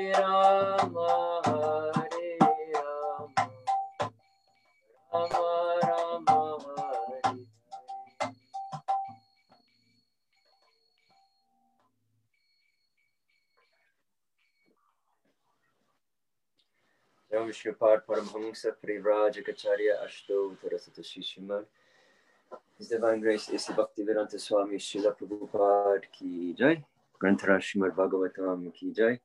Om Shripad Paramhamsa Parivrajacharya Ashto Tarasata Shishiman. His Divine Grace is Bhaktivedanta Swami Srila Prabhupada Ki Jai. Granthara Srimad Bhagavatam Ki Jai.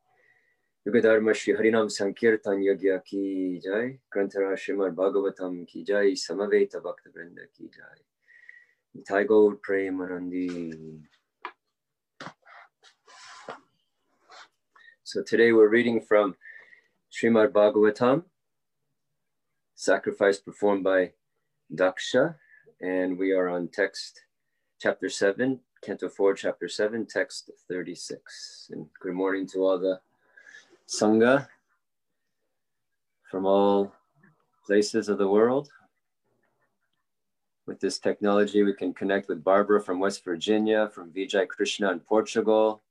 Shri Harinam Sankirtan Yagya Ki Jai. Granthara Srimad Bhagavatam Ki Jai. Samaveta Bhakta Vrinda Ki Jai. Gaur Premanandi. So today we're reading from Srimad Bhagavatam, sacrifice performed by Daksha, and we are on text chapter 7, Canto 4, chapter 7, text 36. And good morning to all the Sangha from all places of the world. With this technology, we can connect with Barbara from West Virginia, from Vijay Krishna in Portugal.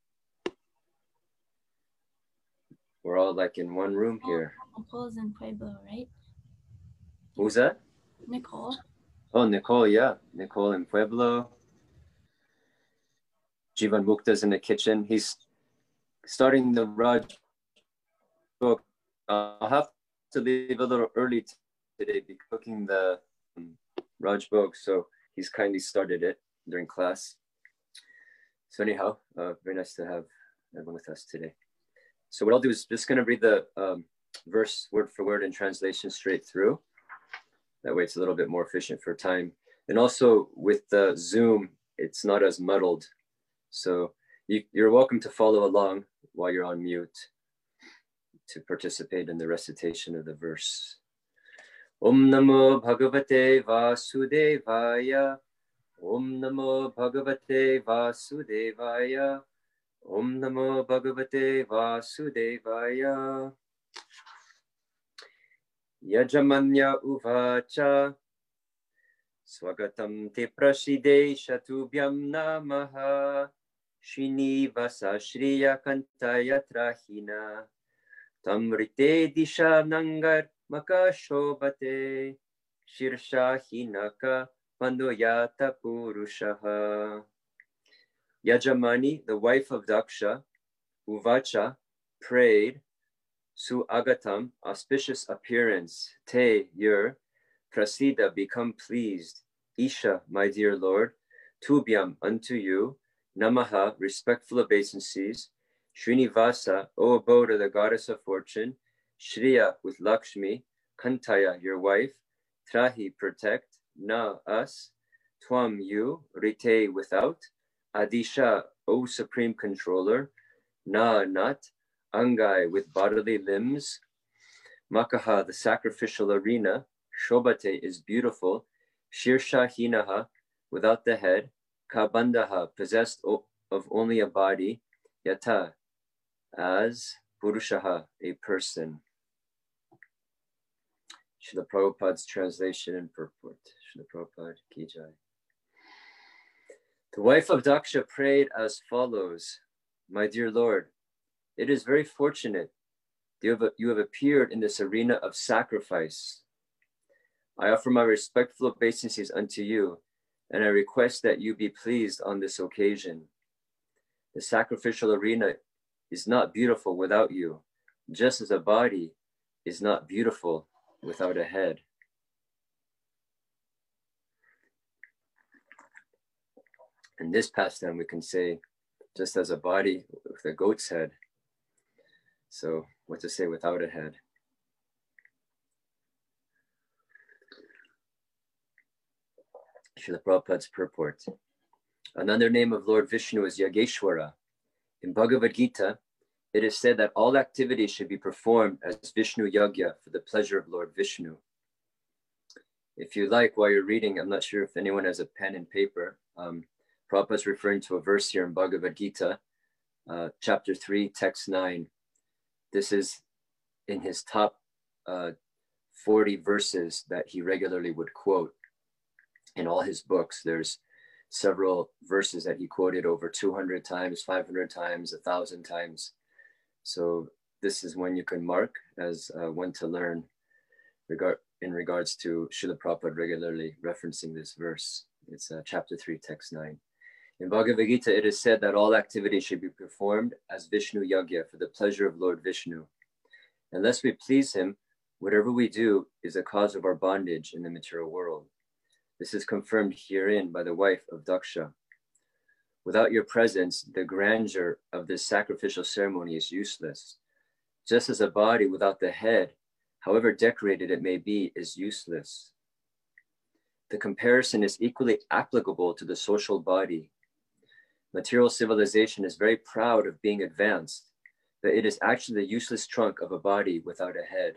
We're all like in one room oh, here. Nicole's in Pueblo, right? Who's that? Nicole. Oh, Nicole, yeah. Nicole in Pueblo. Jivan Mukta's in the kitchen. He's starting the Raj bhog. I'll have to leave a little early today be cooking the um, Raj bhog. So he's kindly started it during class. So anyhow, uh, very nice to have everyone with us today. So what I'll do is just going to read the um, verse word for word in translation straight through. That way it's a little bit more efficient for time. And also with the Zoom, it's not as muddled. So you, you're welcome to follow along while you're on mute to participate in the recitation of the verse. Om Namo Bhagavate Vasudevaya. Om Namo Bhagavate Vasudevaya. Om Namo Bhagavate Vasudevaya. Yajamanya Uvacha. Swagatam te prashide shatubhyam namaha. Srinivasa Shriya Kantaya Trahina. Tamrite Disha Nangar Makashobate. Shirsha Hinaka Pandoyata Purushaha. Yajamani, the wife of Daksha, Uvacha, prayed, Su Agatam, auspicious appearance, Te, your, Prasida, become pleased, Isha, my dear Lord, Tubhyam, unto you, Namaha, respectful obeisances, Srinivasa, O abode of the goddess of fortune, Shriya, with Lakshmi, Kantaya, your wife, Trahi, protect, Na, us, Twam, you, Rite, without, Adisha, O Supreme Controller, Na, not, Angai, with bodily limbs, Makaha, the sacrificial arena, Shobate is beautiful, Shirsha Hinaha, without the head, Kabandaha, possessed of only a body, Yata, as Purushaha, a person. Srila Prabhupada's translation and purport. Srila Prabhupada Ki Jai. The wife of Daksha prayed as follows My dear Lord, it is very fortunate you have, you have appeared in this arena of sacrifice. I offer my respectful obeisances unto you, and I request that you be pleased on this occasion. The sacrificial arena is not beautiful without you, just as a body is not beautiful without a head. In this pastime, we can say, just as a body with a goat's head. So, what to say without a head? Srila Prabhupada's purport. Another name of Lord Vishnu is Yageshwara. In Bhagavad Gita, it is said that all activities should be performed as Vishnu Yagya for the pleasure of Lord Vishnu. If you like, while you're reading, I'm not sure if anyone has a pen and paper. Um, is referring to a verse here in Bhagavad Gita, uh, chapter 3, text 9. This is in his top uh, 40 verses that he regularly would quote in all his books. There's several verses that he quoted over 200 times, 500 times, a thousand times. So this is when you can mark as uh, one to learn regard in regards to Srila Prabhupada regularly referencing this verse. It's uh, chapter 3, text 9. In Bhagavad Gita, it is said that all activities should be performed as Vishnu Yagya for the pleasure of Lord Vishnu. Unless we please him, whatever we do is a cause of our bondage in the material world. This is confirmed herein by the wife of Daksha. Without your presence, the grandeur of this sacrificial ceremony is useless. Just as a body without the head, however decorated it may be, is useless. The comparison is equally applicable to the social body. Material civilization is very proud of being advanced, but it is actually the useless trunk of a body without a head.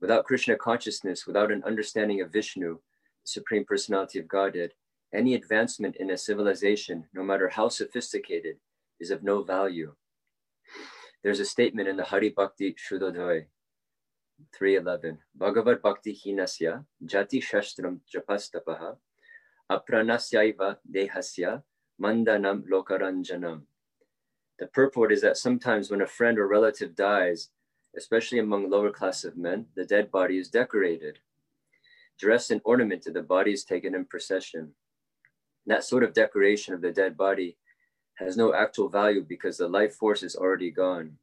Without Krishna consciousness, without an understanding of Vishnu, the Supreme Personality of Godhead, any advancement in a civilization, no matter how sophisticated, is of no value. There's a statement in the Hari Bhakti Sudhodaya 311 Bhagavad Bhakti Hinasya Jati Shastram Japastapaha Apranasyaiva Dehasya Mandanam Lokaranjanam. The purport is that sometimes when a friend or relative dies, especially among lower class of men, the dead body is decorated. Dressed and ornamented, the body is taken in procession. That sort of decoration of the dead body has no actual value because the life force is already gone.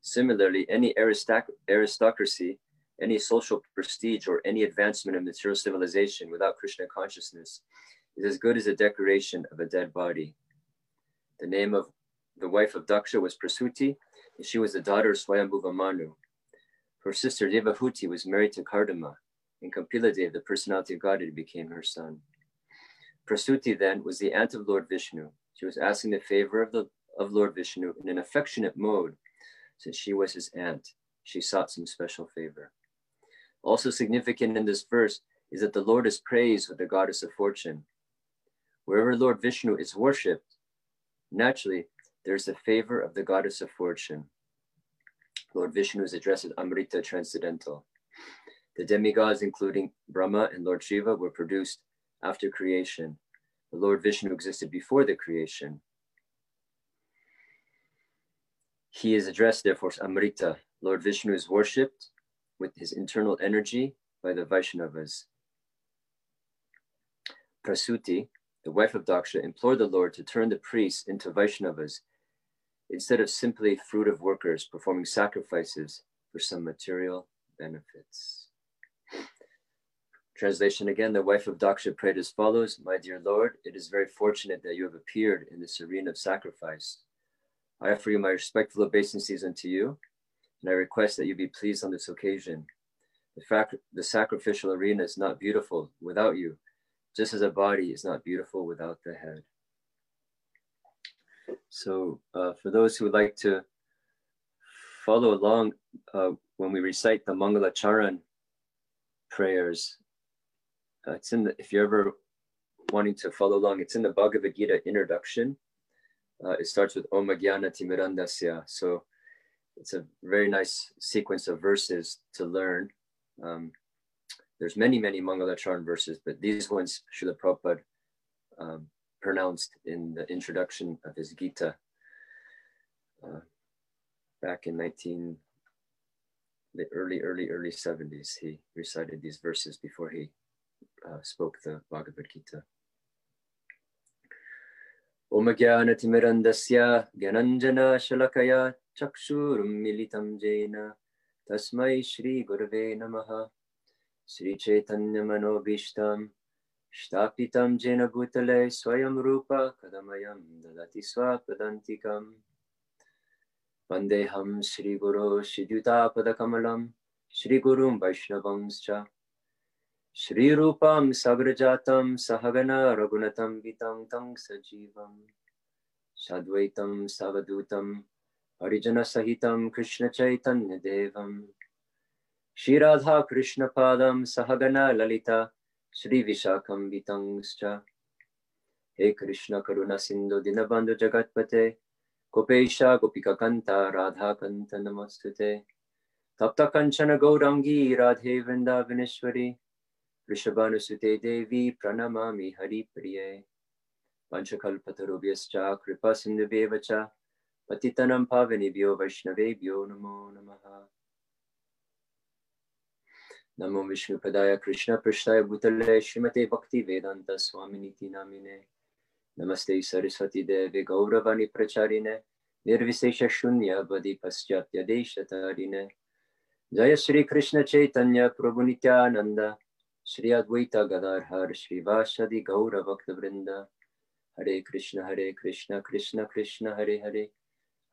Similarly, any aristoc- aristocracy, any social prestige, or any advancement of material civilization without Krishna consciousness is as good as a decoration of a dead body. The name of the wife of Daksha was Prasuti, and she was the daughter of Swayambhuva Manu. Her sister Devahuti was married to Kardama, and Kapiladev, the personality of Godhead, became her son. Prasuti then was the aunt of Lord Vishnu. She was asking the favor of, the, of Lord Vishnu in an affectionate mode. Since she was his aunt, she sought some special favor. Also significant in this verse is that the Lord is praised with the goddess of fortune. Wherever Lord Vishnu is worshipped, naturally there's the favor of the goddess of fortune. Lord Vishnu is addressed as Amrita Transcendental. The demigods, including Brahma and Lord Shiva, were produced after creation. The Lord Vishnu existed before the creation. He is addressed, therefore, as Amrita. Lord Vishnu is worshipped with his internal energy by the Vaishnavas. Prasuti, the wife of Daksha, implored the Lord to turn the priests into Vaishnavas instead of simply fruitive workers performing sacrifices for some material benefits. Translation again, the wife of Daksha prayed as follows My dear Lord, it is very fortunate that you have appeared in this arena of sacrifice. I offer you my respectful obeisances unto you, and I request that you be pleased on this occasion. The, the sacrificial arena is not beautiful without you, just as a body is not beautiful without the head. So, uh, for those who would like to follow along uh, when we recite the Mangala Charan prayers, uh, it's in the, if you're ever wanting to follow along, it's in the Bhagavad Gita introduction. Uh, it starts with Om Jnana Timirandasya. So, it's a very nice sequence of verses to learn Um, there's many, many Mangalacharan verses, but these ones Srila Prabhupada um, pronounced in the introduction of his Gita uh, back in 19, the early, early, early 70s. He recited these verses before he uh, spoke the Bhagavad Gita. Om Jnana Gyananjana Shalakaya Chakshurum Jena Tasmai Shri Gurave Namaha Sri Chaitanya Manobishtam Shtapitam Jena Bhutale Swayam Rupa Kadamayam Dadati Swapadantikam Vandeham Sri Guru Shidyuta Padakamalam Sri Gurum Vaishnavamscha श्रीरूपं सग्रजातं सहगन रघुनतं गीतं तं सजीवं सद्वैतं सवदूतं हरिजनसहितं कृष्णचैतन्यदेवं श्रीराधाकृष्णपादं सहगना ललिता श्रीविशाखं गीतंश्च हे कृष्णकरुणसिन्धु दीनबन्धु जगत्पते गोपेशा गोपिककन्ता राधाकन्त नमस्तुते तप्तकञ्चन गौरङ्गी राधे वृन्दावनेश्वरी ऋषभानुसुते देवी प्रणमामि हरिप्रिये। पञ्चकल्पतरुभ्यश्च कृपासिन्धुभ्येव च पतितनं पावनेभ्यो वैष्णवेभ्यो नमो नमः। नमो विष्णुपदाय कृष्णपृष्ठाय भूतले श्रीमते भक्तिवेदान्तस्वामिनीति नामिने। नमस्ते सरस्वती देवे गौरवाणी प्रचारिणे निर्विशेषशून्यवधिपश्चात्यदेशतारिणे जय Sri Krishna Chaitanya Prabhu Nityananda Padaya Krishna Prishtaya Bhutale Srimate Bhakti Vedanta Swaminiti Namine Namaste Saraswati Devi Gauravani Pracharine Nirvisesha Shunya Badi Paschatya Deshatarine Jaya Shri Krishna Chaitanya Prabhu Nityananda Shri Advaita Gadadhar Shrivasadi Gaura Bhakta Vrinda Hare Krishna Hare Krishna Krishna Krishna Hare Hare.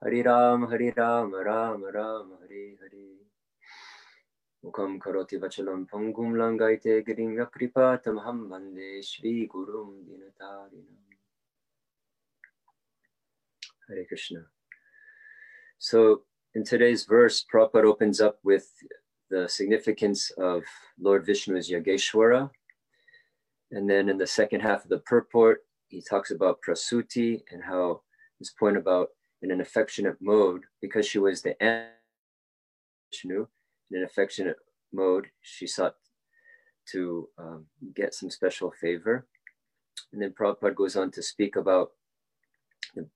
Hare Ram Hare Ram Ram Ram Hare Hare. Mukam Karoti Vachalam Pangum Langaite Giring Yakripatam Ham Vande Shri Gurum Dinatarinam. Hare Krishna. So in today's verse, Prabhupada opens up with the significance of Lord Vishnu's Yogeshwara. And then in the second half of the purport, he talks about Prasuti and how this point about in an affectionate mode, because she was the Vishnu, in an affectionate mode, she sought to um, get some special favor. And then Prabhupada goes on to speak about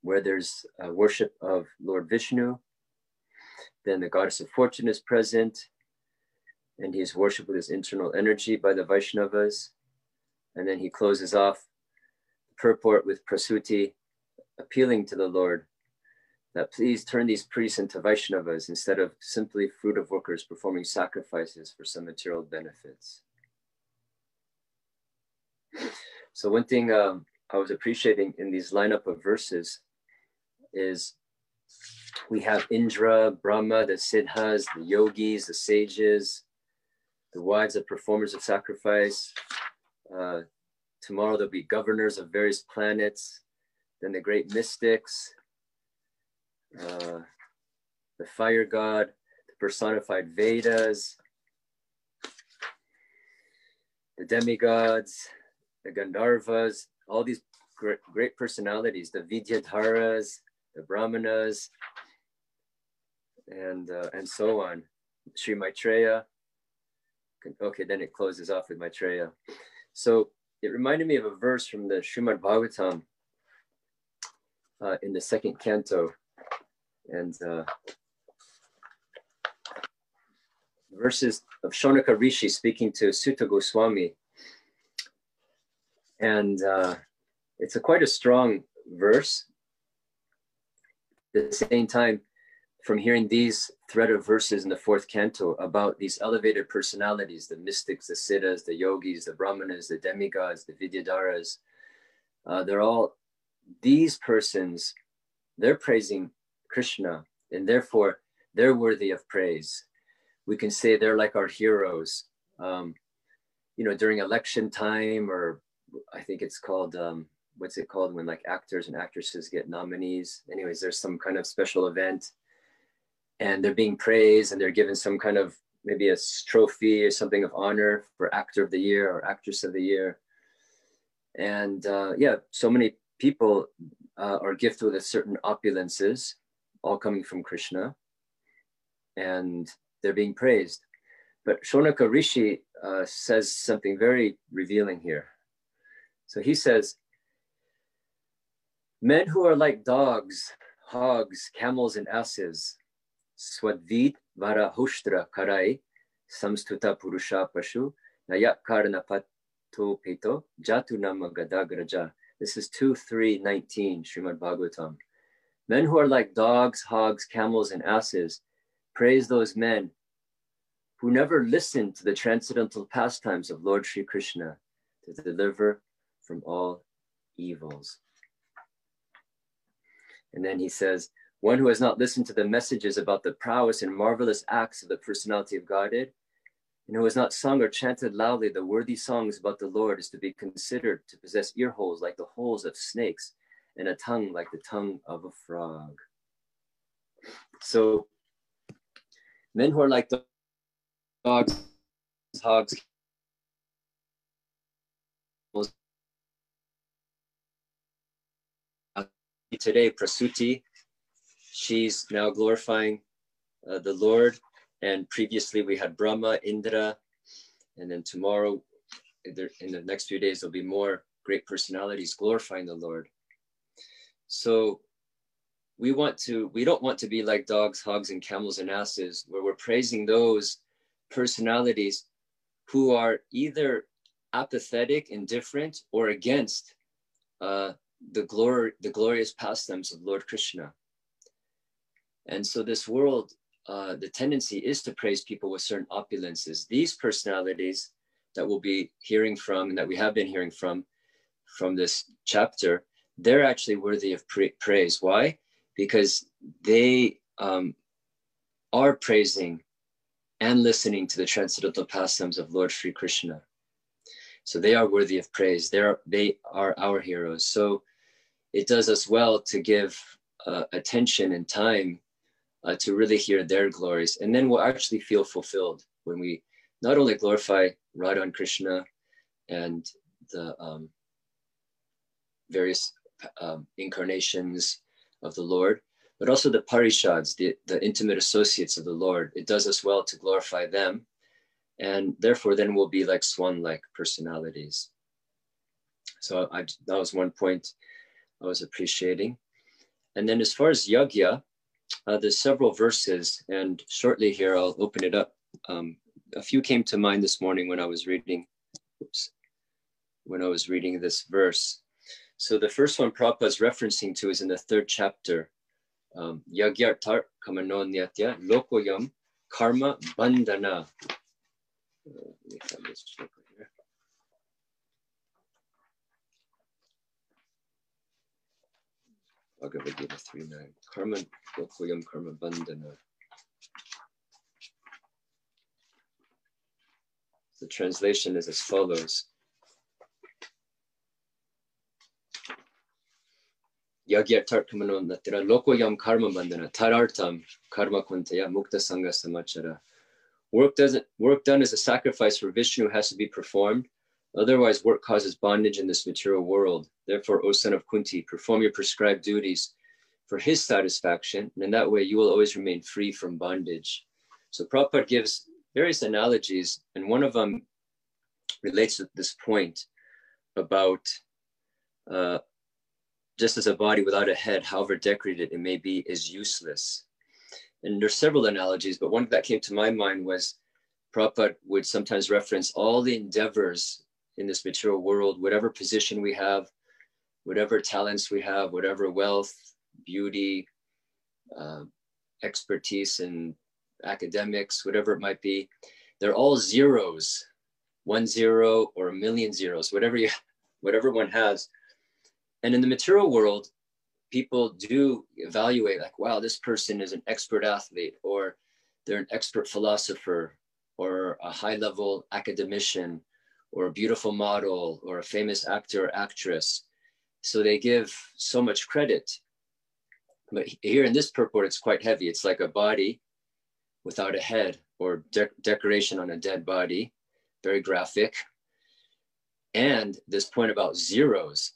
where there's worship of Lord Vishnu, then the goddess of fortune is present, and he is worshipped with his internal energy by the Vaishnavas. And then he closes off the purport with Prasuti, appealing to the Lord that please turn these priests into Vaishnavas instead of simply fruitive workers performing sacrifices for some material benefits. So, one thing um, I was appreciating in these lineup of verses is we have Indra, Brahma, the Siddhas, the yogis, the sages, the wives of performers of sacrifice. Uh, tomorrow there'll be governors of various planets, then the great mystics, uh, the fire god, the personified Vedas, the demigods, the Gandharvas, all these great, great personalities, the Vidyadharas, the Brahmanas, and uh, and so on. Sri Maitreya, okay, then it closes off with Maitreya. So it reminded me of a verse from the Srimad Bhagavatam uh, in the second canto. And uh, verses of Shonaka Rishi speaking to Suta Goswami. And uh, it's a quite a strong verse. At the same time, from hearing these thread of verses in the fourth canto about these elevated personalities the mystics, the siddhas, the yogis, the brahmanas, the demigods, the vidyadharas uh, they're all these persons, they're praising Krishna, and therefore they're worthy of praise. We can say they're like our heroes. Um, you know, during election time, or I think it's called um, what's it called when like actors and actresses get nominees. Anyways, there's some kind of special event and they're being praised and they're given some kind of maybe a trophy or something of honor for actor of the year or actress of the year and uh, yeah so many people uh, are gifted with certain opulences all coming from krishna and they're being praised But Shonaka Rishi uh, says something very revealing here. So he says, Men who are like dogs, hogs, camels, and asses, swadvid vara hushtra karai, samstuta purusha pashu, nayak karna pato peto, jatu nama gadagraja. This is 2 3 19, Srimad Bhagavatam. Men who are like dogs, hogs, camels, and asses, praise those men who never listened to the transcendental pastimes of Lord Sri Krishna to deliver from all evils. And then he says, one who has not listened to the messages about the prowess and marvelous acts of the personality of Godhead, and who has not sung or chanted loudly the worthy songs about the Lord, is to be considered to possess ear holes like the holes of snakes and a tongue like the tongue of a frog. So, men who are like dogs, hogs, today, Prasuti, she's now glorifying uh, the Lord. And previously we had Brahma, Indra, and then tomorrow, in the next few days, there'll be more great personalities glorifying the Lord. So we want to, we don't want to be like dogs, hogs, and camels and asses, where we're praising those personalities who are either apathetic, indifferent, or against uh, the glory, the glorious pastimes of Lord Krishna. And so this world, uh, the tendency is to praise people with certain opulences. These personalities that we'll be hearing from and that we have been hearing from from this chapter, they're actually worthy of pra- praise. Why? Because they um, are praising and listening to the transcendental pastimes of Lord Sri Krishna. So they are worthy of praise. They're, they are our heroes. So it does us well to give uh, attention and time uh, to really hear their glories. And then we'll actually feel fulfilled when we not only glorify Radha and Krishna and the um, various um, incarnations of the Lord, but also the parishads, the, the intimate associates of the Lord. It does us well to glorify them. And therefore, then we'll be like swan like personalities. So I, that was one point I was appreciating. And then as far as yagya, uh, there's several verses, and shortly here I'll open it up. Um, a few came to mind this morning when I was reading. Oops, when I was reading this verse. So the first one Prabhupada is referencing to is in the third chapter. Um, Yagyartar kamanonyatya lokoyam karma bandhana. Uh, Bhagavad Gita 3 9. Karma, कर्म karma bandhana. Äh, the translation is as follows. Yagya Yagyartarkamano natira lokoyam karma bandhana tarartam karma kuntaya mukta sangha samachara. Work, doesn't, work done as a sacrifice for Vishnu has to be performed. Otherwise, work causes bondage in this material world. Therefore, O son of Kunti, perform your prescribed duties for his satisfaction, and in that way you will always remain free from bondage. So Prabhupada gives various analogies, and one of them relates to this point about uh, just as a body without a head, however decorated it may be, is useless. And there's several analogies, but one that came to my mind was Prabhupada would sometimes reference all the endeavors in this material world, whatever position we have, whatever talents we have, whatever wealth, beauty, uh, expertise in academics, whatever it might be, they're all zeros, one zero or a million zeros, whatever you, whatever one has. And in the material world, people do evaluate like, wow, this person is an expert athlete, or they're an expert philosopher, or a high level academician, or a beautiful model, or a famous actor or actress. So they give so much credit. But here in this purport, it's quite heavy. It's like a body without a head, or de- decoration on a dead body, very graphic. And this point about zeros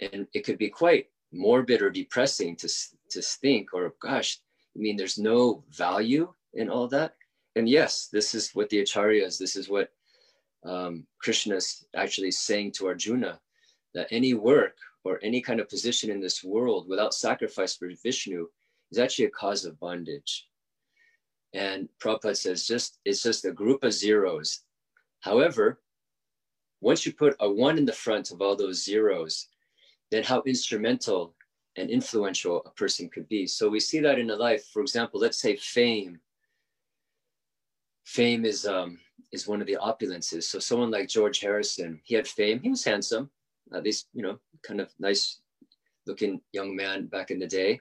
and it could be quite morbid or depressing to, to think or gosh i mean there's no value in all that and yes, this is what the acharyas, this is what um, Krishna is actually saying to Arjuna, that any work or any kind of position in this world without sacrifice for Vishnu is actually a cause of bondage. And Prabhupada says just it's just a group of zeros. However, once you put a one in the front of all those zeros, then how instrumental and influential a person could be. So we see that in a life. For example, let's say fame. Fame is um, is one of the opulences. So someone like George Harrison, he had fame. He was handsome, at least you know, kind of nice looking young man back in the day.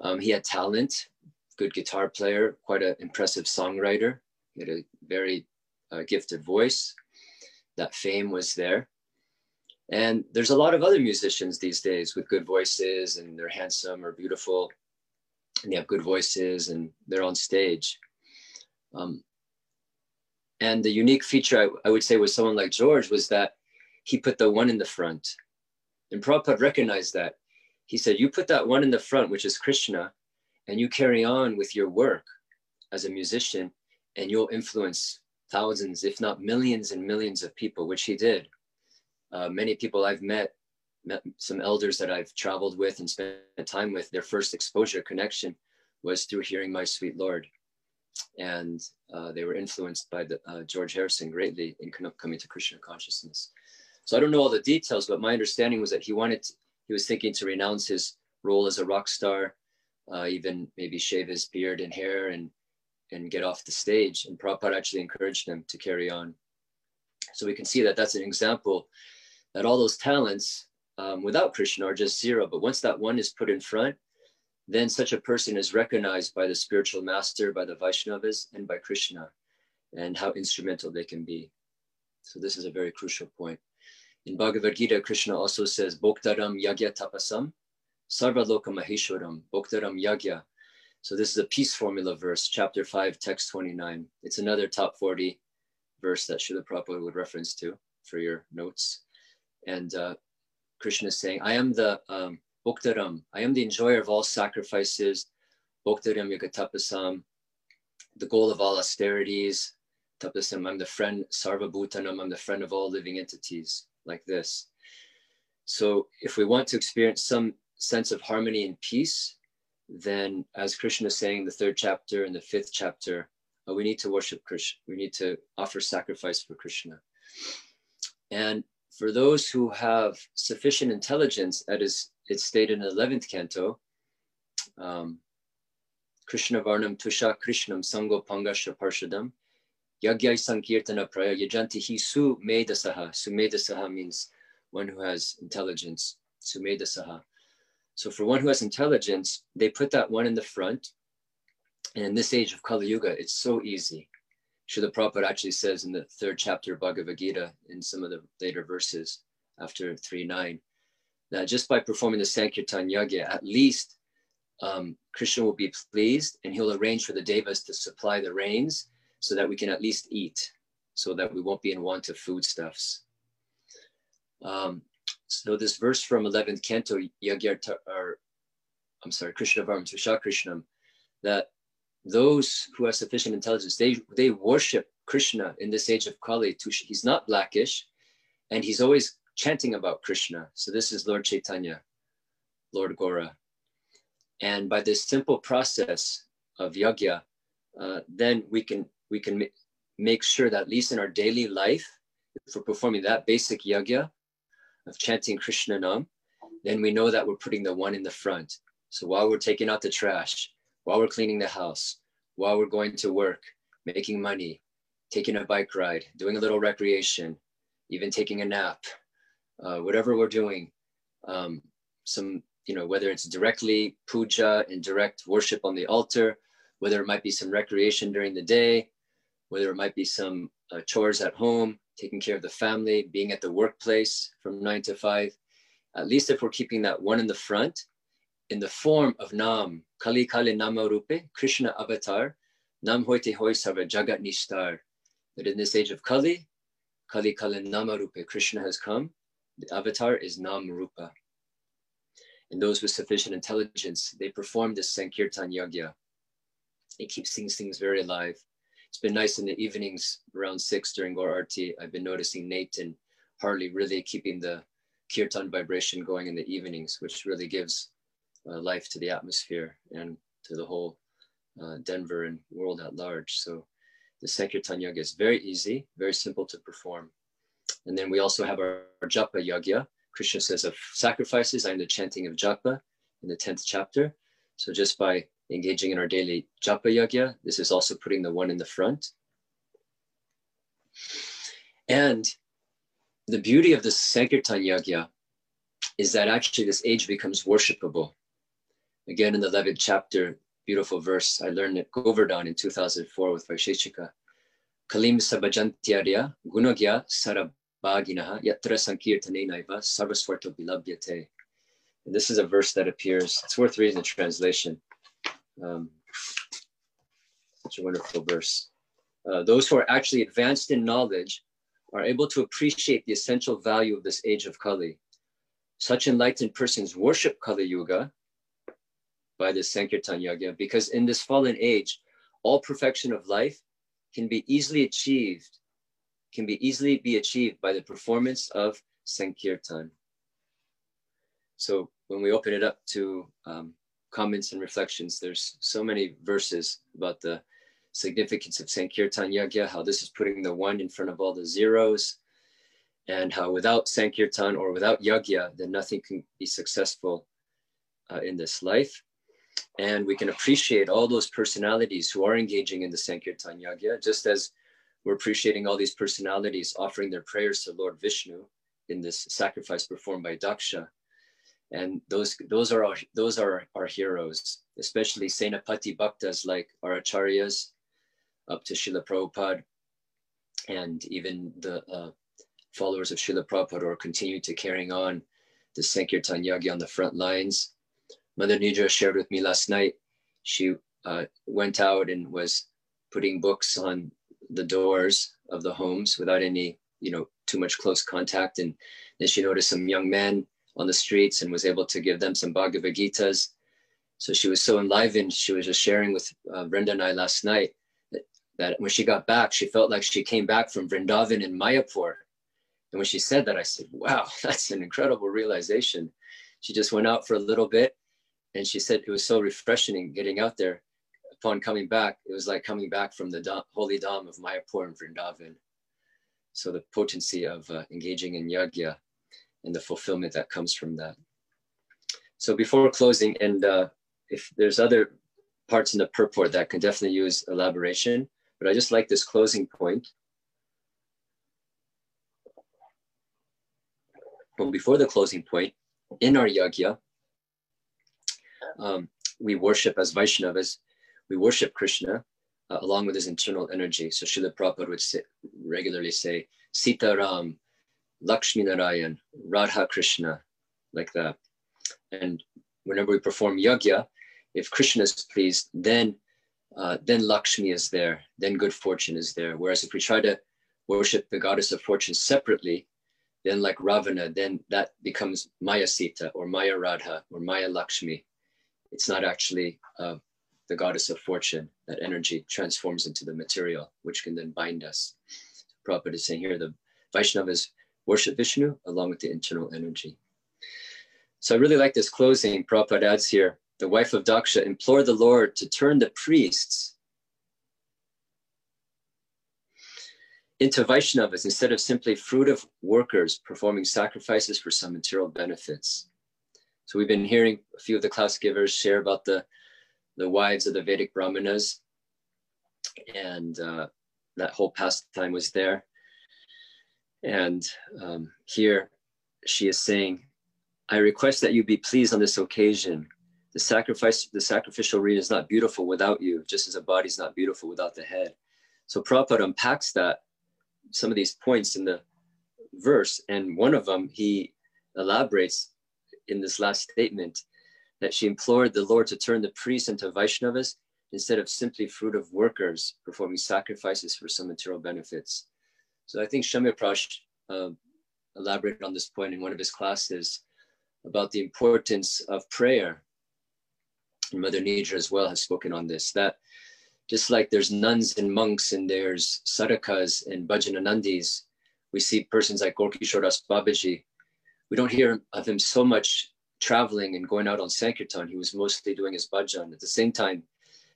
Um, he had talent, good guitar player, quite an impressive songwriter. He had a very uh, gifted voice. That fame was there. And there's a lot of other musicians these days with good voices and they're handsome or beautiful and they have good voices and they're on stage. Um, and the unique feature I, I, would say with someone like George was that he put the one in the front. And Prabhupada recognized that. He said, You put that one in the front, which is Krishna, and you carry on with your work as a musician, and you'll influence thousands, if not millions and millions of people, which he did uh, many people I've met, met some elders that I've traveled with and spent time with, their first exposure connection was through hearing My Sweet Lord. And uh, they were influenced by the, uh, George Harrison greatly in coming to Krishna consciousness. So I don't know all the details, but my understanding was that he wanted, to, he was thinking to renounce his role as a rock star, uh, even maybe shave his beard and hair and and get off the stage. And Prabhupada actually encouraged him to carry on. So we can see that that's an example that all those talents um, without Krishna are just zero. But once that one is put in front, then such a person is recognized by the spiritual master, by the Vaishnavas, and by Krishna, and how instrumental they can be. So this is a very crucial point. In Bhagavad Gita, Krishna also says, Bhoktaram Yagya Tapasam, Sarva Loka Maheshwaram, Bhoktaram Yagya. So this is a peace formula verse, chapter 5, text 29. It's another top 40 verse that Srila Prabhupada would reference to for your notes. And uh, Krishna is saying, I am the um, Bhoktaram, I am the enjoyer of all sacrifices, Bhoktaram Yagatapasam, the goal of all austerities, Tapasam, I'm the friend, Sarva Bhutanam, I'm the friend of all living entities, like this. So if we want to experience some sense of harmony and peace, then as Krishna is saying in the third chapter and the fifth chapter, uh, we need to worship Krishna. We need to offer sacrifice for Krishna. And for those who have sufficient intelligence, as it's stated in the 11th canto, um, Krishna Varnam Tusha Krishnam Sango Pangasha Parshadam, Yagyai Sankirtana Praya Yajanti Hi Su Medasaha. Su Medasaha means one who has intelligence. Su Medasaha. So for one who has intelligence, they put that one in the front. And in this age of Kali Yuga, it's so easy. Srila Prabhupada actually says in the third chapter of Bhagavad Gita, in some of the later verses after 3 9, that just by performing the Sankirtan Yagya, at least um, Krishna will be pleased and he'll arrange for the devas to supply the rains so that we can at least eat, so that we won't be in want of foodstuffs. Um, so this verse from 11th canto, Yagya, or I'm sorry, Krishna Varm Tusha Krishnam, that those who have sufficient intelligence, they, they worship Krishna in this age of Kali. He's not blackish, and he's always chanting about Krishna. So this is Lord Chaitanya, Lord Gora. And by this simple process of yagya, uh, then we can we can make sure that at least in our daily life, if we're performing that basic yagya of chanting Krishna Nam, then we know that we're putting the one in the front. So while we're taking out the trash, while we're cleaning the house, while we're going to work, making money, taking a bike ride, doing a little recreation, even taking a nap, uh, whatever we're doing, um, some, you know, whether it's directly puja and direct worship on the altar, whether it might be some recreation during the day, whether it might be some uh, chores at home, taking care of the family, being at the workplace from nine to five. At least if we're keeping that one in the front, in the form of Nam, Kali Kali Namarupe, Krishna avatar, Nam Hoite Hoi Sarva Jagat Nishtar. That in this age of Kali, Kali Kali Namarupe, Krishna has come. The avatar is Nam Rupa. And those with sufficient intelligence, they perform this Sankirtan Yagya. It keeps things, things very alive. It's been nice in the evenings around six during Gaur Arti. I've been noticing Nate and Harley really keeping the kirtan vibration going in the evenings, which really gives uh, life to the atmosphere and to the whole uh, Denver and world at large. So the Sankirtan Yoga is very easy, very simple to perform. And then we also have our, our Japa Yagya. Krishna says of sacrifices, I am the chanting of Japa in the 10th chapter. So just by engaging in our daily Japa Yagya, this is also putting the one in the front. And the beauty of the Sankirtan Yagya is that actually this age becomes worshipable. Again, in the 11th chapter, beautiful verse, I learned at Govardhan in 2004 with Vaisheshika. Kalim sabajantyarya gunagya sarabhaginaha yatra sankirtane naiva sarvaswarto bilabhyate. And this is a verse that appears, it's worth reading the translation. Um, such a wonderful verse. Uh, those who are actually advanced in knowledge are able to appreciate the essential value of this age of Kali. Such enlightened persons worship Kali Yuga by the Sankirtan Yagya because in this fallen age, all perfection of life can be easily achieved, can be easily be achieved by the performance of Sankirtan. So when we open it up to um, comments and reflections, there's so many verses about the significance of Sankirtan Yagya, how this is putting the one in front of all the zeros, and how without Sankirtan or without Yagya, then nothing can be successful uh, in this life. And we can appreciate all those personalities who are engaging in the Sankirtan Yagya, just as we're appreciating all these personalities offering their prayers to Lord Vishnu in this sacrifice performed by Daksha. And those, those are our, those are our heroes, especially Senapati Bhaktas like our acharyas, up to Srila Prabhupada and even the uh, followers of Srila Prabhupada are continuing to carrying on the Sankirtan Yagya on the front lines. Mother Nidra shared with me last night, she uh, went out and was putting books on the doors of the homes without any, you know, too much close contact. And then she noticed some young men on the streets and was able to give them some Bhagavad Gitas. So she was so enlivened. She was just sharing with uh, Brenda and I last night that when she got back, she felt like she came back from Vrindavan in Mayapur. And when she said that, I said, wow, that's an incredible realization. She just went out for a little bit and she said it was so refreshing getting out there. Upon coming back, it was like coming back from the holy Dham of Mayapur and Vrindavan. So the potency of uh, engaging in yagya and the fulfillment that comes from that. So before closing, and uh, if there's other parts in the purport that can definitely use elaboration, but I just like this closing point. But before the closing point, in our yagya, um, we worship as Vaishnavas, we worship Krishna uh, along with his internal energy. So Srila Prabhupada would say, regularly say, Sita Ram, Lakshmi Narayan, Radha Krishna, like that. And whenever we perform yagya, if Krishna is pleased, then uh, then Lakshmi is there, then good fortune is there. Whereas if we try to worship the goddess of fortune separately, then like Ravana, then that becomes Maya Sita or Maya Radha or Maya Lakshmi. It's not actually uh, the goddess of fortune. That energy transforms into the material, which can then bind us. Prabhupada is saying here the Vaishnavas worship Vishnu along with the internal energy. So I really like this closing. Prabhupada adds here the wife of Daksha, implored the Lord to turn the priests into Vaishnavas instead of simply fruitive workers performing sacrifices for some material benefits. So we've been hearing a few of the class givers share about the, the wives of the Vedic Brahmanas, and uh, that whole pastime was there. And um, here she is saying, I request that you be pleased on this occasion the sacrifice, the sacrificial reed is not beautiful without you, just as a body is not beautiful without the head. So Prabhupada unpacks that, some of these points in the verse, and one of them he elaborates in this last statement that she implored the Lord to turn the priests into Vaishnavas instead of simply fruitive workers performing sacrifices for some material benefits. So I think Shamir Prash uh, elaborated on this point in one of his classes about the importance of prayer Mother Nidra as well has spoken on this, that just like there's nuns and monks and there's sadhakas and bhajananandis, we see persons like Gaurkishore Das Babaji. We don't hear of him so much traveling and going out on Sankirtan. He was mostly doing his bhajan. At the same time,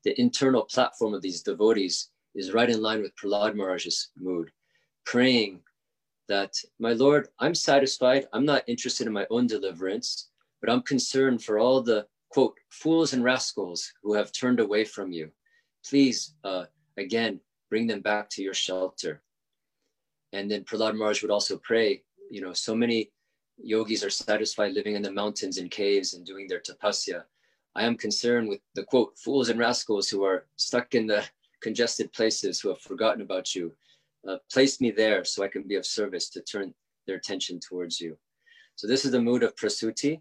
the internal platform of these devotees is right in line with Prahlad Maharaj's mood, praying that, my Lord, I'm satisfied. I'm not interested in my own deliverance, but I'm concerned for all the quote, fools and rascals who have turned away from you. Please, uh, again, bring them back to your shelter. And then Prahlad Maharaj would also pray, you know, so many yogis are satisfied living in the mountains and caves and doing their tapasya. I am concerned with the quote, fools and rascals who are stuck in the congested places who have forgotten about you. Uh, place me there so I can be of service to turn their attention towards you. So this is the mood of Prasuti.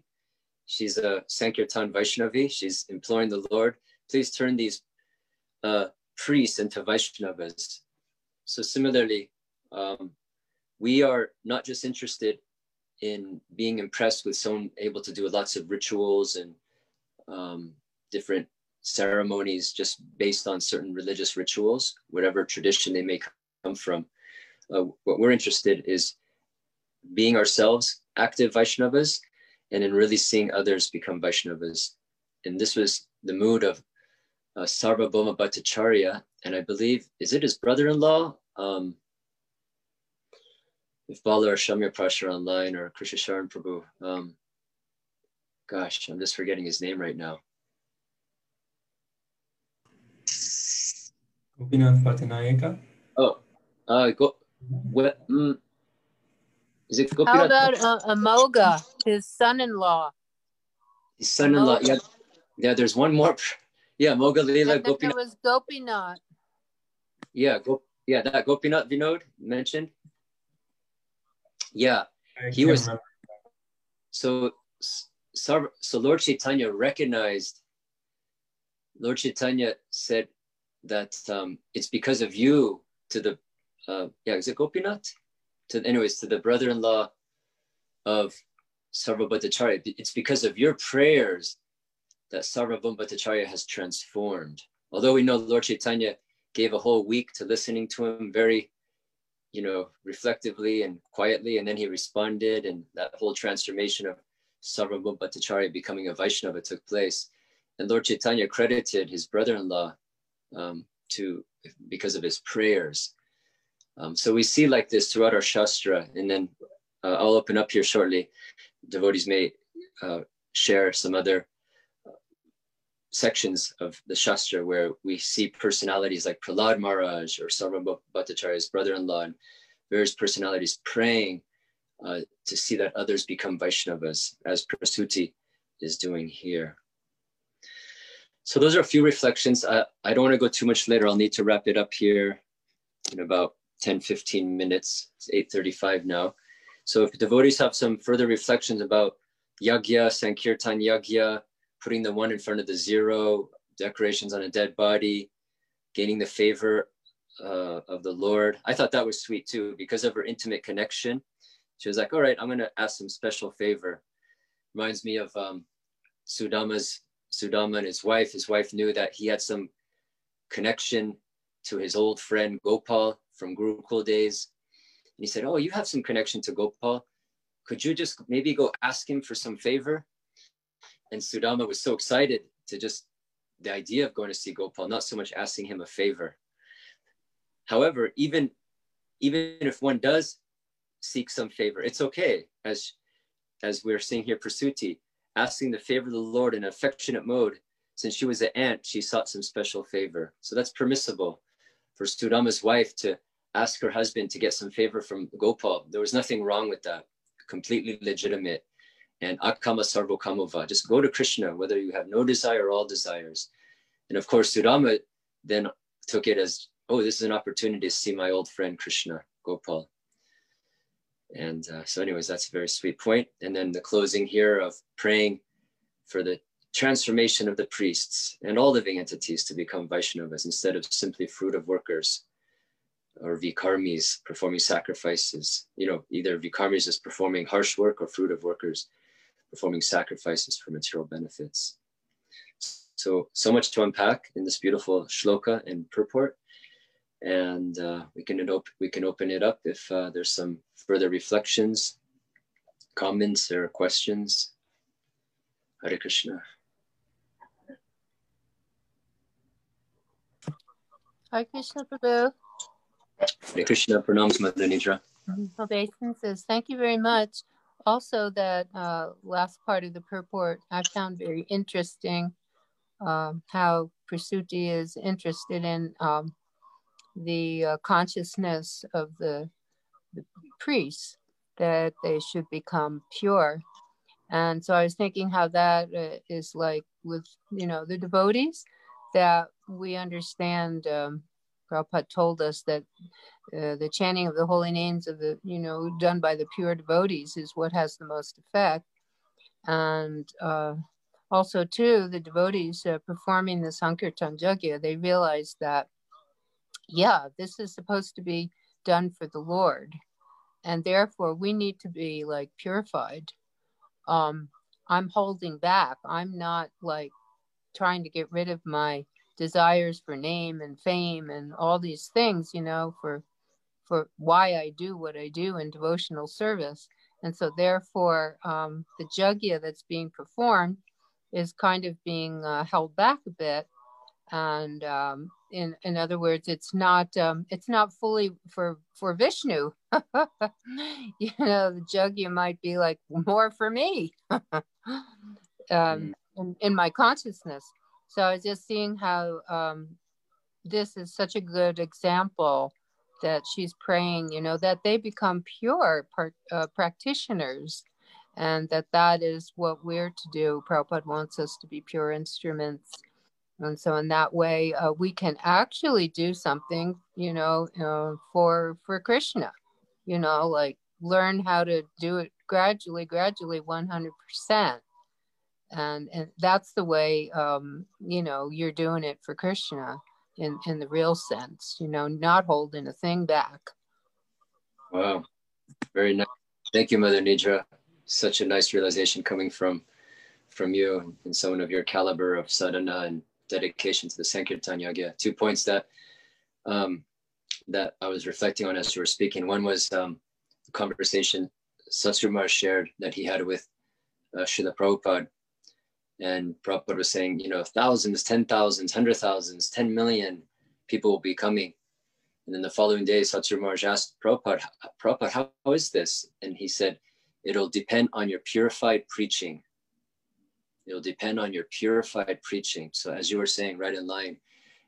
She's a Sankirtan Vaishnavi. She's imploring the Lord, please turn these uh, priests into Vaishnavas. So similarly, um, we are not just interested in being impressed with someone able to do lots of rituals and um, different ceremonies just based on certain religious rituals, whatever tradition they may come from. Uh, what we're interested is being ourselves active Vaishnavas and in really seeing others become Vaishnavas. And this was the mood of uh, Sarvabhauma Bhattacharya, and I believe, is it his brother-in-law? Um, if Bala or Shamya Prasher online or Krishna Sharan Prabhu. Um, gosh, I'm just forgetting his name right now. Gopinath Bhattanayaka. Oh, uh, go, what, mm, is it Gopinath? How about uh, Amogha, his son-in-law? His son-in-law, yeah. Yeah, there's one more. Yeah, Moga Leela And there Gopinath. was Gopinath. Yeah, go, yeah, that Gopinath Vinod mentioned. Yeah, I He was- remember. so so so Lord Chaitanya recognized. Lord Chaitanya said that um, it's because of you to the uh, yeah is it Gopinath to anyways to the brother-in-law of Sarvabhattacharya. It's because of your prayers that Sarvabhattacharya has transformed. Although we know Lord Chaitanya gave a whole week to listening to him very you know, reflectively and quietly, and then he responded, and that whole transformation of Sarvabhauma Bhattacharya becoming a Vaishnava took place. And Lord Chaitanya credited his brother-in-law um, to because of his prayers. Um, so we see like this throughout our Shastra, and then uh, I'll open up here shortly. Devotees may uh, share some other uh, sections of the Shastra where we see personalities like Prahlad Maharaj or Sarvabhauma Bhattacharya's brother-in-law and various personalities praying uh, to see that others become Vaishnavas, as Prasuti is doing here. So those are a few reflections. I, I don't want to go too much later. I'll need to wrap it up here in about 10, 15 minutes. It's 8.35 now. So if devotees have some further reflections about Yagya, Sankirtan Yagya, putting the one in front of the zero, decorations on a dead body, gaining the favor uh, of the Lord. I thought that was sweet too, because of her intimate connection. She was like, all right, I'm going to ask some special favor. Reminds me of um, Sudama's, Sudama and his wife. His wife knew that he had some connection to his old friend Gopal from Gurukul days. And he said, oh, you have some connection to Gopal. Could you just maybe go ask him for some favor? And Sudama was so excited to just the idea of going to see Gopal, not so much asking him a favor. However, even even if one does seek some favor, it's okay. As as we're seeing here, Prasuti, asking the favor of the Lord in affectionate mode. Since she was an aunt, she sought some special favor. So that's permissible for Sudama's wife to ask her husband to get some favor from Gopal. There was nothing wrong with that. Completely legitimate. And akama sarvo kamova. Just go to Krishna, whether you have no desire or all desires. And of course, Sudama then took it as, oh, this is an opportunity to see my old friend Krishna, Gopal. And uh, so, anyways, that's a very sweet point. And then the closing here of praying for the transformation of the priests and all living entities to become Vaishnavas instead of simply fruitive workers or vikarmis performing sacrifices. You know, either vikarmis is performing harsh work or fruitive workers performing sacrifices for material benefits. so so much to unpack in this beautiful shloka and purport, and uh, we can op- we can open it up if uh, there's some further reflections, comments, or questions. Hare Krishna. Hare Krishna Prabhu. Hare Krishna, pranams Mother Nidra. Obeisances. Thank you very much. Also, that uh, last part of the purport I found very interesting. Um, how Prasuti is interested in um, the uh, consciousness of the, the priests that they should become pure. And so I was thinking how that uh, is like with you know the devotees that we understand. Um, Prabhupada told us that uh, the chanting of the holy names of the, you know, done by the pure devotees is what has the most effect. And uh, also, too, the devotees uh, performing the Sankirtan Yajna, they realize that, yeah, this is supposed to be done for the Lord. And therefore, we need to be like purified. Um, I'm holding back. I'm not like trying to get rid of my desires for name and fame and all these things, you know, for for why I do what I do in devotional service. And so, therefore, um, the yajna that's being performed is kind of being uh, held back a bit. And um, in in other words, it's not um, it's not fully for for Vishnu. you know, the yajna might be like more for me um, in, in my consciousness. So I was just seeing how um, this is such a good example that she's praying, you know, that they become pure part, uh, practitioners and that that is what we're to do. Prabhupada wants us to be pure instruments. And so in that way, uh, we can actually do something, you know, uh, for for Krishna, you know, like learn how to do it gradually, gradually, 100%. And, and that's the way, um, you know, you're doing it for Krishna in in the real sense you know not holding a thing back. Wow. Very nice. Thank you mother nidra. Such a nice realization coming from from you and someone of your caliber of sadhana and dedication to the sankirtan yajna two points that um that i was reflecting on as you were speaking. One was um the conversation Satsumar shared that he had with uh, Srila Prabhupada and Prabhupada was saying, you know, thousands, ten thousands, hundred thousands, ten million people will be coming. And then the following day, Satsur Maharaj asked Prabhupada, Prabhupada, how, how is this? And he said, it'll depend on your purified preaching. It'll depend on your purified preaching. So as you were saying, right in line.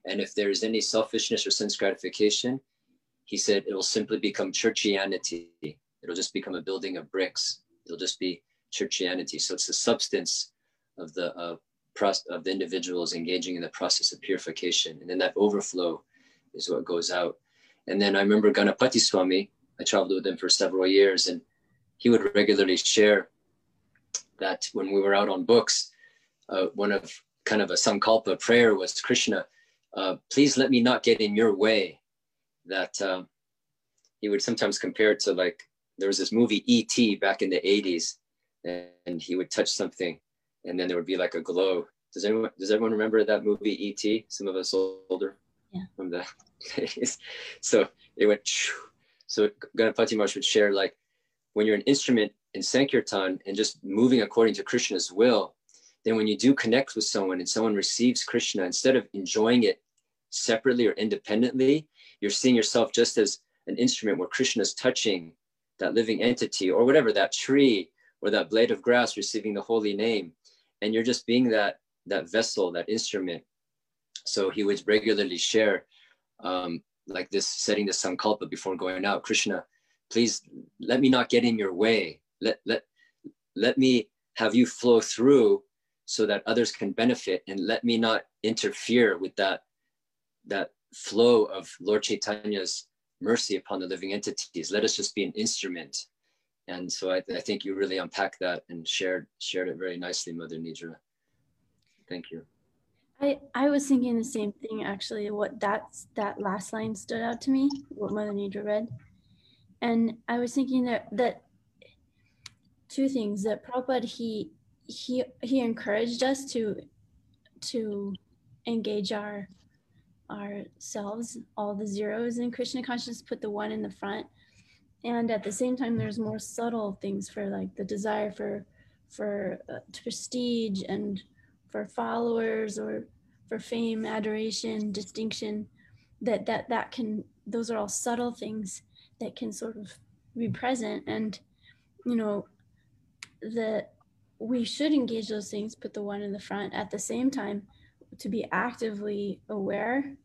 And if there's any selfishness or sense gratification, he said, it will simply become churchianity. It'll just become a building of bricks. It'll just be churchianity. So it's the substance of the uh, of the individuals engaging in the process of purification, and then that overflow is what goes out. And then I remember Ganapati Swami. I traveled with him for several years, and he would regularly share that when we were out on books, uh, one of kind of a sankalpa prayer was Krishna, uh, please let me not get in your way. That uh, he would sometimes compare it to like there was this movie E.T. back in the 80s, and he would touch something and then there would be like a glow. Does anyone does everyone remember that movie E.T.? Some of us older yeah. from the days. So it went. So Ganapati Maharaj would share like when you're an instrument in Sankirtan and just moving according to Krishna's will, then when you do connect with someone and someone receives Krishna, instead of enjoying it separately or independently, you're seeing yourself just as an instrument where Krishna is touching that living entity or whatever, that tree or that blade of grass receiving the holy name and you're just being that that vessel that instrument. So he would regularly share um, like this setting the sankalpa before going out krishna please let me not get in your way. Let let let me have you flow through so that others can benefit and let me not interfere with that that flow of lord chaitanya's mercy upon the living entities. Let us just be an instrument and so I, I think you really unpacked that and shared shared it very nicely, Mother Nidra. Thank you. I, I was thinking the same thing actually. What that's that last line stood out to me, what Mother Nidra read. And I was thinking that that two things that Prabhupada he he he encouraged us to to engage our ourselves, all the zeros in Krishna consciousness, put the one in the front. And at the same time, there's more subtle things for like the desire for for uh, prestige and for followers or for fame, adoration, distinction. That that that can those are all subtle things that can sort of be present. And you know, that we should engage those things, put the one in the front. At the same time, to be actively aware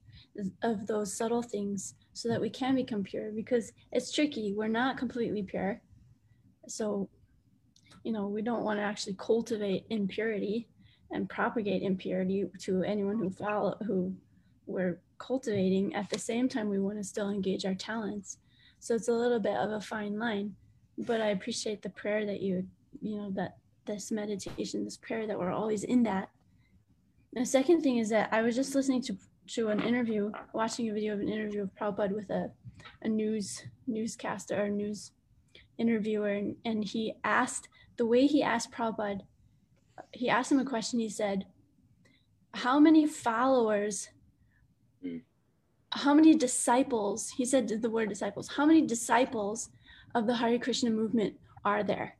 of those subtle things so that we can become pure because it's tricky. We're not completely pure. So, you know, we don't want to actually cultivate impurity and propagate impurity to anyone who follow who we're cultivating. At the same time, we want to still engage our talents. So it's a little bit of a fine line. But I appreciate the prayer that you, you know, that this meditation, this prayer that we're always in that the second thing is that I was just listening to to an interview, watching a video of an interview of Prabhupada with a, a news newscaster or news interviewer, and, and he asked the way he asked Prabhupada, he asked him a question. He said, "How many followers?" Mm. How many disciples? He said the word disciples. How many disciples of the Hare Krishna movement are there?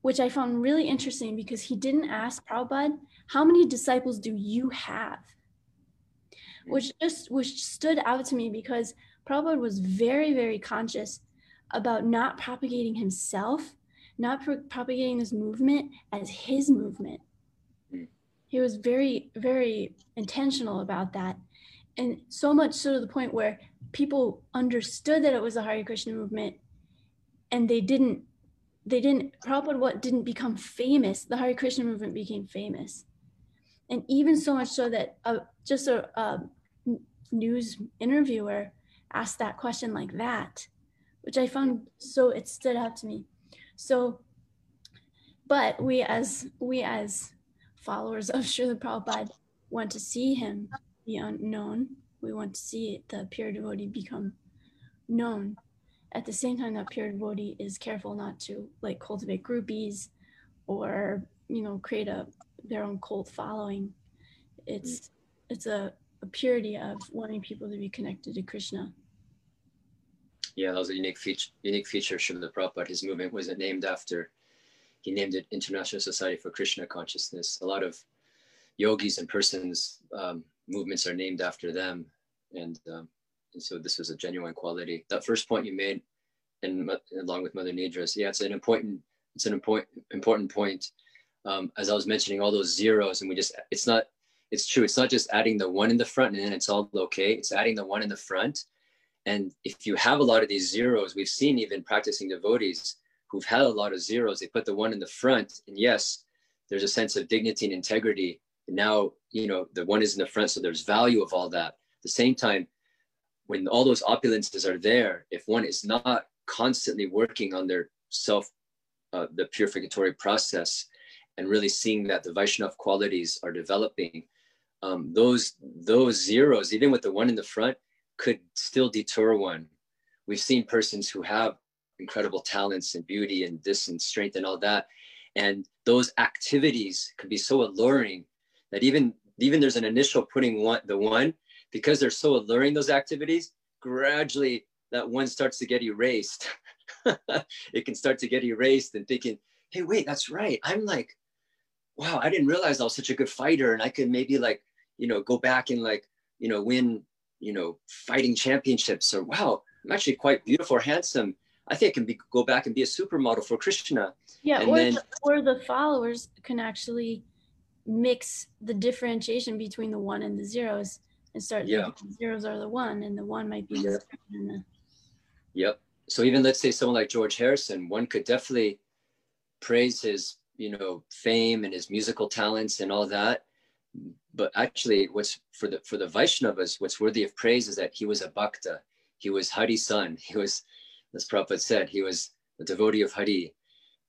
Which I found really interesting because he didn't ask Prabhupada how many disciples do you have? Which just which stood out to me because Prabhupada was very, very conscious about not propagating himself, not pro- propagating this movement as his movement. He was very, very intentional about that. And so much so to the point where people understood that it was a Hare Krishna movement and they didn't they didn't Prabhupada what didn't become famous. The Hare Krishna movement became famous and even so much so that uh, just a, a news interviewer asked that question like that which i found so it stood out to me so but we as we as followers of Srila Prabhupada want to see him be unknown. We want to see the pure devotee become known. At the same time, that pure devotee is careful not to like cultivate groupies or you know create a their own cult following. It's it's a, a purity of wanting people to be connected to Krishna. Yeah, that was a unique feature. Unique feature of Srila Prabhupada. His movement wasn't named after. He named it International Society for Krishna Consciousness. A lot of yogis and persons um, movements are named after them, and um, and so this was a genuine quality. That first point you made, and along with Mother Nidra's, yeah, it's an important it's an important important point um, as I was mentioning, all those zeros, and we just, it's not, it's true. It's not just adding the one in the front and then it's all okay. It's adding the one in the front. And if you have a lot of these zeros, we've seen even practicing devotees who've had a lot of zeros, they put the one in the front. And yes, there's a sense of dignity and integrity. And now, you know, the one is in the front. So there's value of all that. At the same time, when all those opulences are there, if one is not constantly working on their self, uh, the purificatory process, and really seeing that the Vaishnav qualities are developing, um, those those zeros, even with the one in the front, could still deter one. We've seen persons who have incredible talents and beauty and this and strength and all that, and those activities can be so alluring that even even there's an initial putting one the one because they're so alluring those activities gradually that one starts to get erased. It can start to get erased and thinking hey wait that's right. I'm like wow, I didn't realize I was such a good fighter and I could maybe like, you know, go back and like, you know, win, you know, fighting championships or wow, I'm actually quite beautiful or handsome. I think I can be, go back and be a supermodel for Krishna. Yeah, or, then, the, or the followers can actually mix the differentiation between the one and the zeros and start yeah. the zeros are the one and the one might be yep. the... yep. So even let's say someone like George Harrison, one could definitely praise his you know fame and his musical talents and all that but actually what's for the for the vaishnavas what's worthy of praise is that he was a bhakta. He was hari's son. He was as Prabhupada said he was a devotee of hari.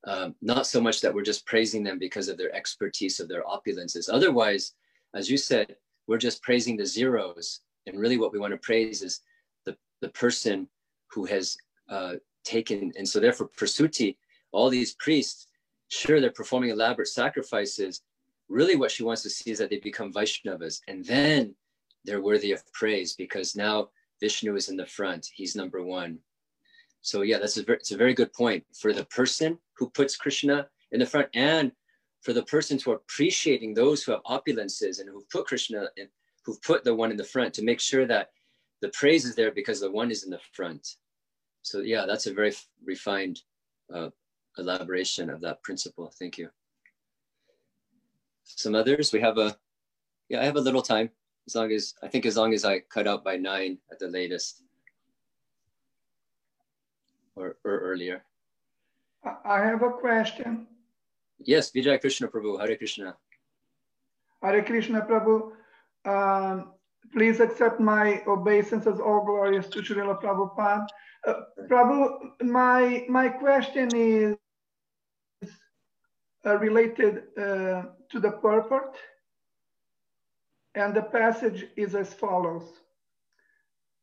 Um, not so much that we're just praising them because of their expertise of their opulences. Otherwise as you said we're just praising the zeros. And really what we want to praise is the, the person who has uh, taken and so therefore prasuti all these priests sure they're performing elaborate sacrifices really what she wants to see is that they become Vaishnavas and then they're worthy of praise because now Vishnu is in the front. He's number one. So yeah, that's a very, it's a very good point for the person who puts Krishna in the front and for the person are appreciating those who have opulences and who've put Krishna in, who've put the one in the front to make sure that the praise is there because the one is in the front. So yeah, that's a very refined uh, elaboration of that principle. Thank you. Some others, we have a, yeah, I have a little time as long as, I think as long as I cut out by nine at the latest or, or earlier. I have a question. Yes, Vijay Krishna Prabhu, Hare Krishna. Hare Krishna Prabhu. Um, please accept my obeisances, all glorious to Srila Prabhupada. Uh, Prabhu, my, my question is uh, related uh, to the purport. And the passage is as follows.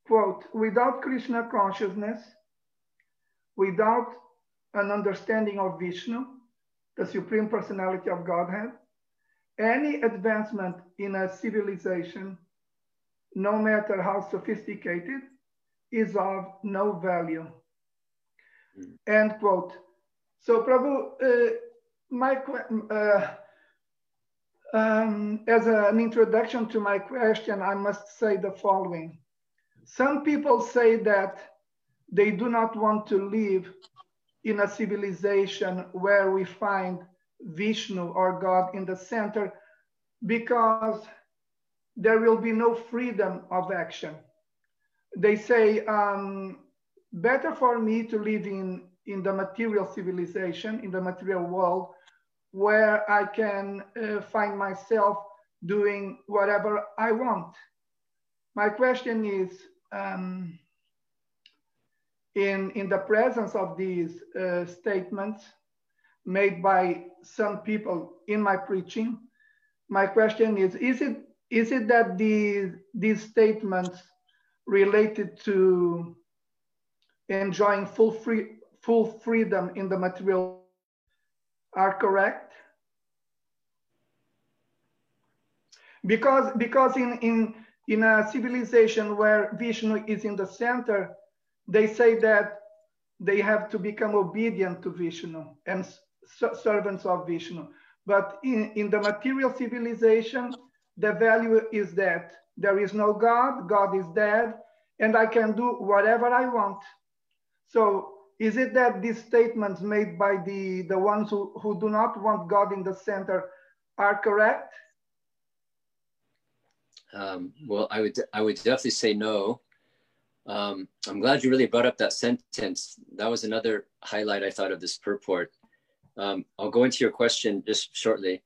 Quote, without Krishna consciousness, without an understanding of Vishnu, the Supreme Personality of Godhead, any advancement in a civilization, no matter how sophisticated, is of no value. Mm. End quote. So, Prabhu, uh, my uh, um, as a, an introduction to my question, I must say the following. Some people say that they do not want to live in a civilization where we find Vishnu or God in the center because there will be no freedom of action. They say, um, better for me to live in, in the material civilization, in the material world, where I can uh, find myself doing whatever I want. My question is, um, in, in the presence of these uh, statements made by some people in my preaching, my question is, is it, is it that the, these statements related to enjoying full, free, full freedom in the material are correct? Because, because in, in, in a civilization where Vishnu is in the center, they say that they have to become obedient to Vishnu and servants of Vishnu. But in, in the material civilization, the value is that there is no God, God is dead, and I can do whatever I want. So is it that these statements made by the, the ones who, who do not want God in the center are correct? Um, well, I would, I would definitely say no. Um, I'm glad you really brought up that sentence. That was another highlight I thought of this purport. Um, I'll go into your question just shortly.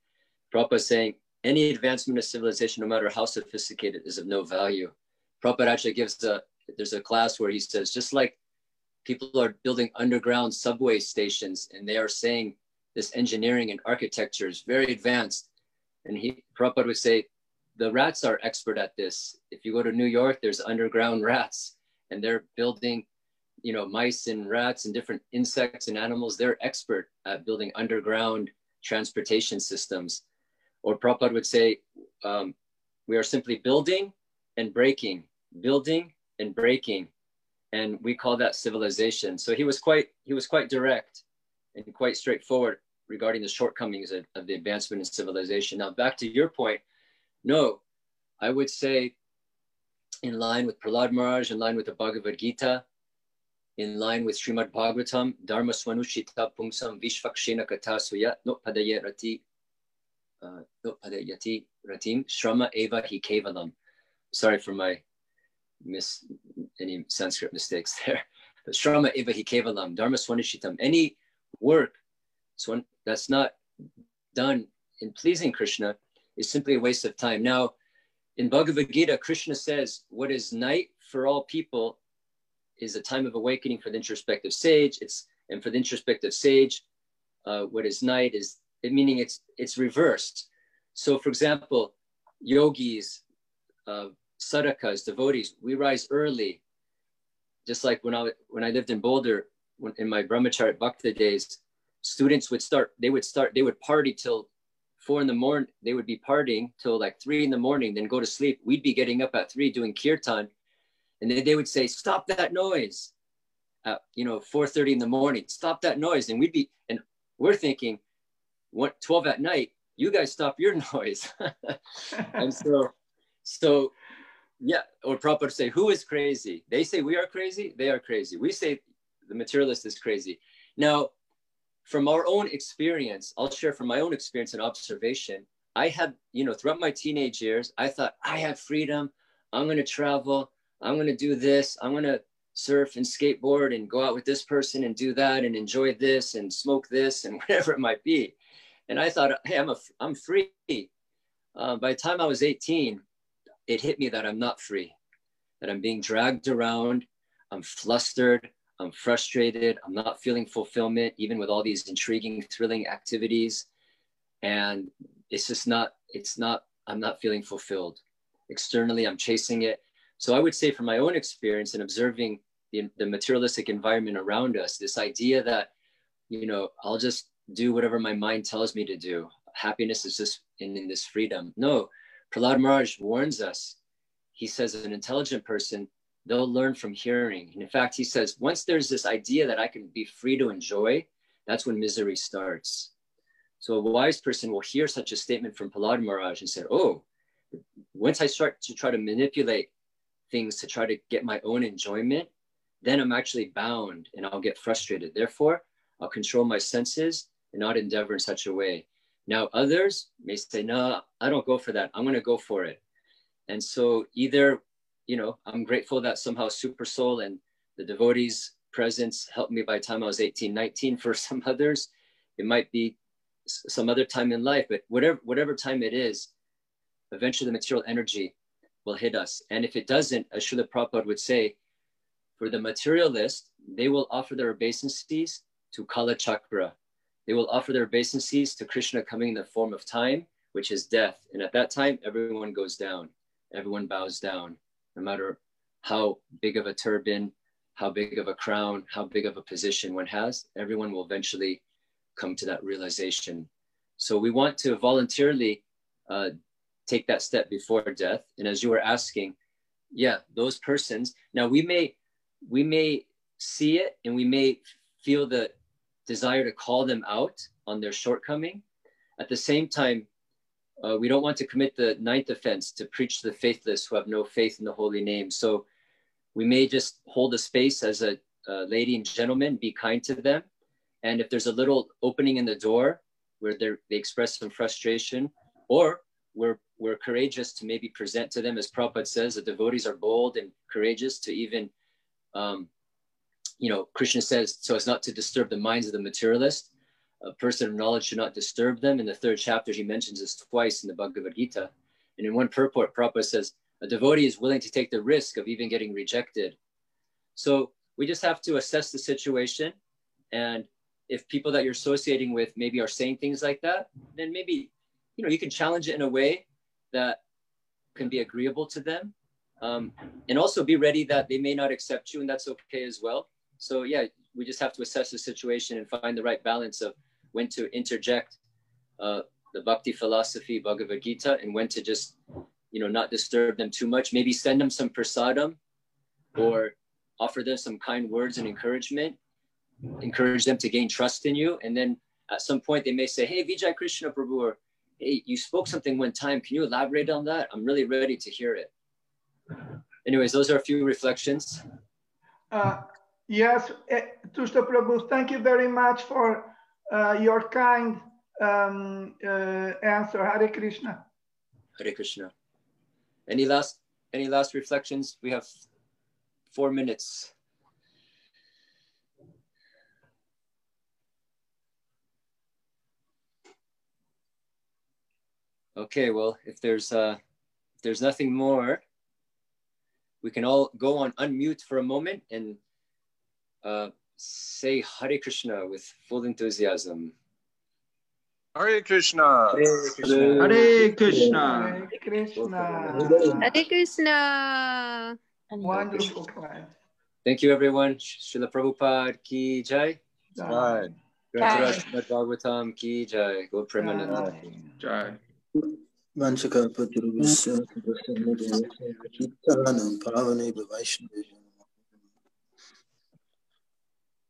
Prabhupada saying, any advancement of civilization, no matter how sophisticated, is of no value. Prabhupada actually gives a, there's a class where he says, just like people are building underground subway stations and they are saying this engineering and architecture is very advanced. And he, Prabhupada would say, the rats are expert at this. If you go to New York, there's underground rats and they're building you know mice and rats and different insects and animals they're expert at building underground transportation systems or Prabhupada would say um, we are simply building and breaking building and breaking and we call that civilization so he was quite he was quite direct and quite straightforward regarding the shortcomings of, of the advancement in civilization now back to your point no i would say in line with Prahlad Maharaj, in line with the Bhagavad Gita, in line with Srimad Bhagavatam, Dharma Swanushita Pungsam Vishvakshena Katha Suya No Padaya Rati uh, No Padayati Ratim Shrama Eva Hi Kevalam. Sorry for my miss any Sanskrit mistakes there. But Shrama Eva Kevalam, Dharma Swanushitam. Any work that's not done in pleasing Krishna is simply a waste of time. Now, in Bhagavad Gita, Krishna says, What is night for all people is a time of awakening for the introspective sage. It's and for the introspective sage, uh, what is night is meaning it's it's reversed. So, for example, yogis, uh, sadhakas, devotees, we rise early. Just like when I when I lived in Boulder, when, in my brahmacharya bhakti days, students would start. They would start. They would party till four in the morning, they would be partying till like three in the morning, then go to sleep. We'd be getting up at three doing kirtan. And then they would say, stop that noise. At, you know, 4.30 in the morning, stop that noise. And we'd be, and we're thinking, what 12 at night, you guys stop your noise. and so, so yeah, or Prabhupada say, who is crazy? They say we are crazy, they are crazy. We say the materialist is crazy. Now, from our own experience, I'll share from my own experience and observation. I had, you know, throughout my teenage years, I thought I have freedom. I'm going to travel. I'm going to do this. I'm going to surf and skateboard and go out with this person and do that and enjoy this and smoke this and whatever it might be. And I thought, hey, I'm a, I'm free. Uh, by the time I was 18, it hit me that I'm not free, that I'm being dragged around. I'm flustered. I'm frustrated. I'm not feeling fulfillment, even with all these intriguing, thrilling activities. And it's just not, it's not, I'm not feeling fulfilled. Externally, I'm chasing it. So I would say, from my own experience and observing the, the materialistic environment around us, this idea that, you know, I'll just do whatever my mind tells me to do. Happiness is just in, in this freedom. No, Prahlad Maharaj warns us. He says, an intelligent person they'll learn from hearing. And in fact, he says, once there's this idea that I can be free to enjoy, that's when misery starts. So a wise person will hear such a statement from Prahlad Maharaj and say, oh, once I start to try to manipulate things to try to get my own enjoyment, then I'm actually bound and I'll get frustrated. Therefore, I'll control my senses and not endeavor in such a way. Now, others may say, no, I don't go for that. I'm going to go for it. And so either you know, I'm grateful that somehow Super Soul and the devotees' presence helped me by the time I was 18, 19. For some others, it might be some other time in life, but whatever whatever time it is, eventually the material energy will hit us. And if it doesn't, as Srila Prabhupada would say, for the materialist, they will offer their obeisances to Kala Chakra. They will offer their obeisances to Krishna coming in the form of time, which is death. And at that time, everyone goes down, everyone bows down no matter how big of a turban, how big of a crown, how big of a position one has, everyone will eventually come to that realization. So we want to voluntarily uh, take that step before death. And as you were asking, yeah, those persons. Now we may we may see it and we may feel the desire to call them out on their shortcoming. At the same time, uh, we don't want to commit the ninth offense to preach to the faithless who have no faith in the holy name. So we may just hold a space as a, lady and gentleman, be kind to them. And if there's a little opening in the door where they express some frustration, or we're, we're courageous to maybe present to them, as Prabhupada says, the devotees are bold and courageous to even, um, you know, Krishna says, so as not to disturb the minds of the materialist a person of knowledge should not disturb them. In the third chapter, he mentions this twice in the Bhagavad Gita. And in one purport, Prabhupada says, a devotee is willing to take the risk of even getting rejected. So we just have to assess the situation. And if people that you're associating with maybe are saying things like that, then maybe, you know, you can challenge it in a way that can be agreeable to them. Um, and also be ready that they may not accept you and that's okay as well. So yeah, we just have to assess the situation and find the right balance of when to interject uh, the bhakti philosophy, Bhagavad Gita, and when to just, you know, not disturb them too much. Maybe send them some prasadam or offer them some kind words and encouragement, encourage them to gain trust in you. And then at some point they may say, Hey, Vijay Krishna Prabhu, or Hey, you spoke something one time. Can you elaborate on that? I'm really ready to hear it. Anyways, those are a few reflections. Uh, yes, uh, Tushta Prabhu, thank you very much for uh, your kind um, uh, answer. Hare Krishna. Hare Krishna. Any last any last reflections? We have four minutes. Okay, well, if there's uh, if there's nothing more, we can all go on unmute for a moment and uh, say Hare Krishna with full enthusiasm. Hare Krishna. Hare Krishna. Hare Krishna. Hare Krishna. Hare Krishna. Wonderful class. Thank you, everyone. Srila Prabhupada ki jai. Right. Grantharaj Bhagavatam ki jai. Go Premananda. Jai. Vanchaka Patrubhasya Pavanebhyo Vaishnavi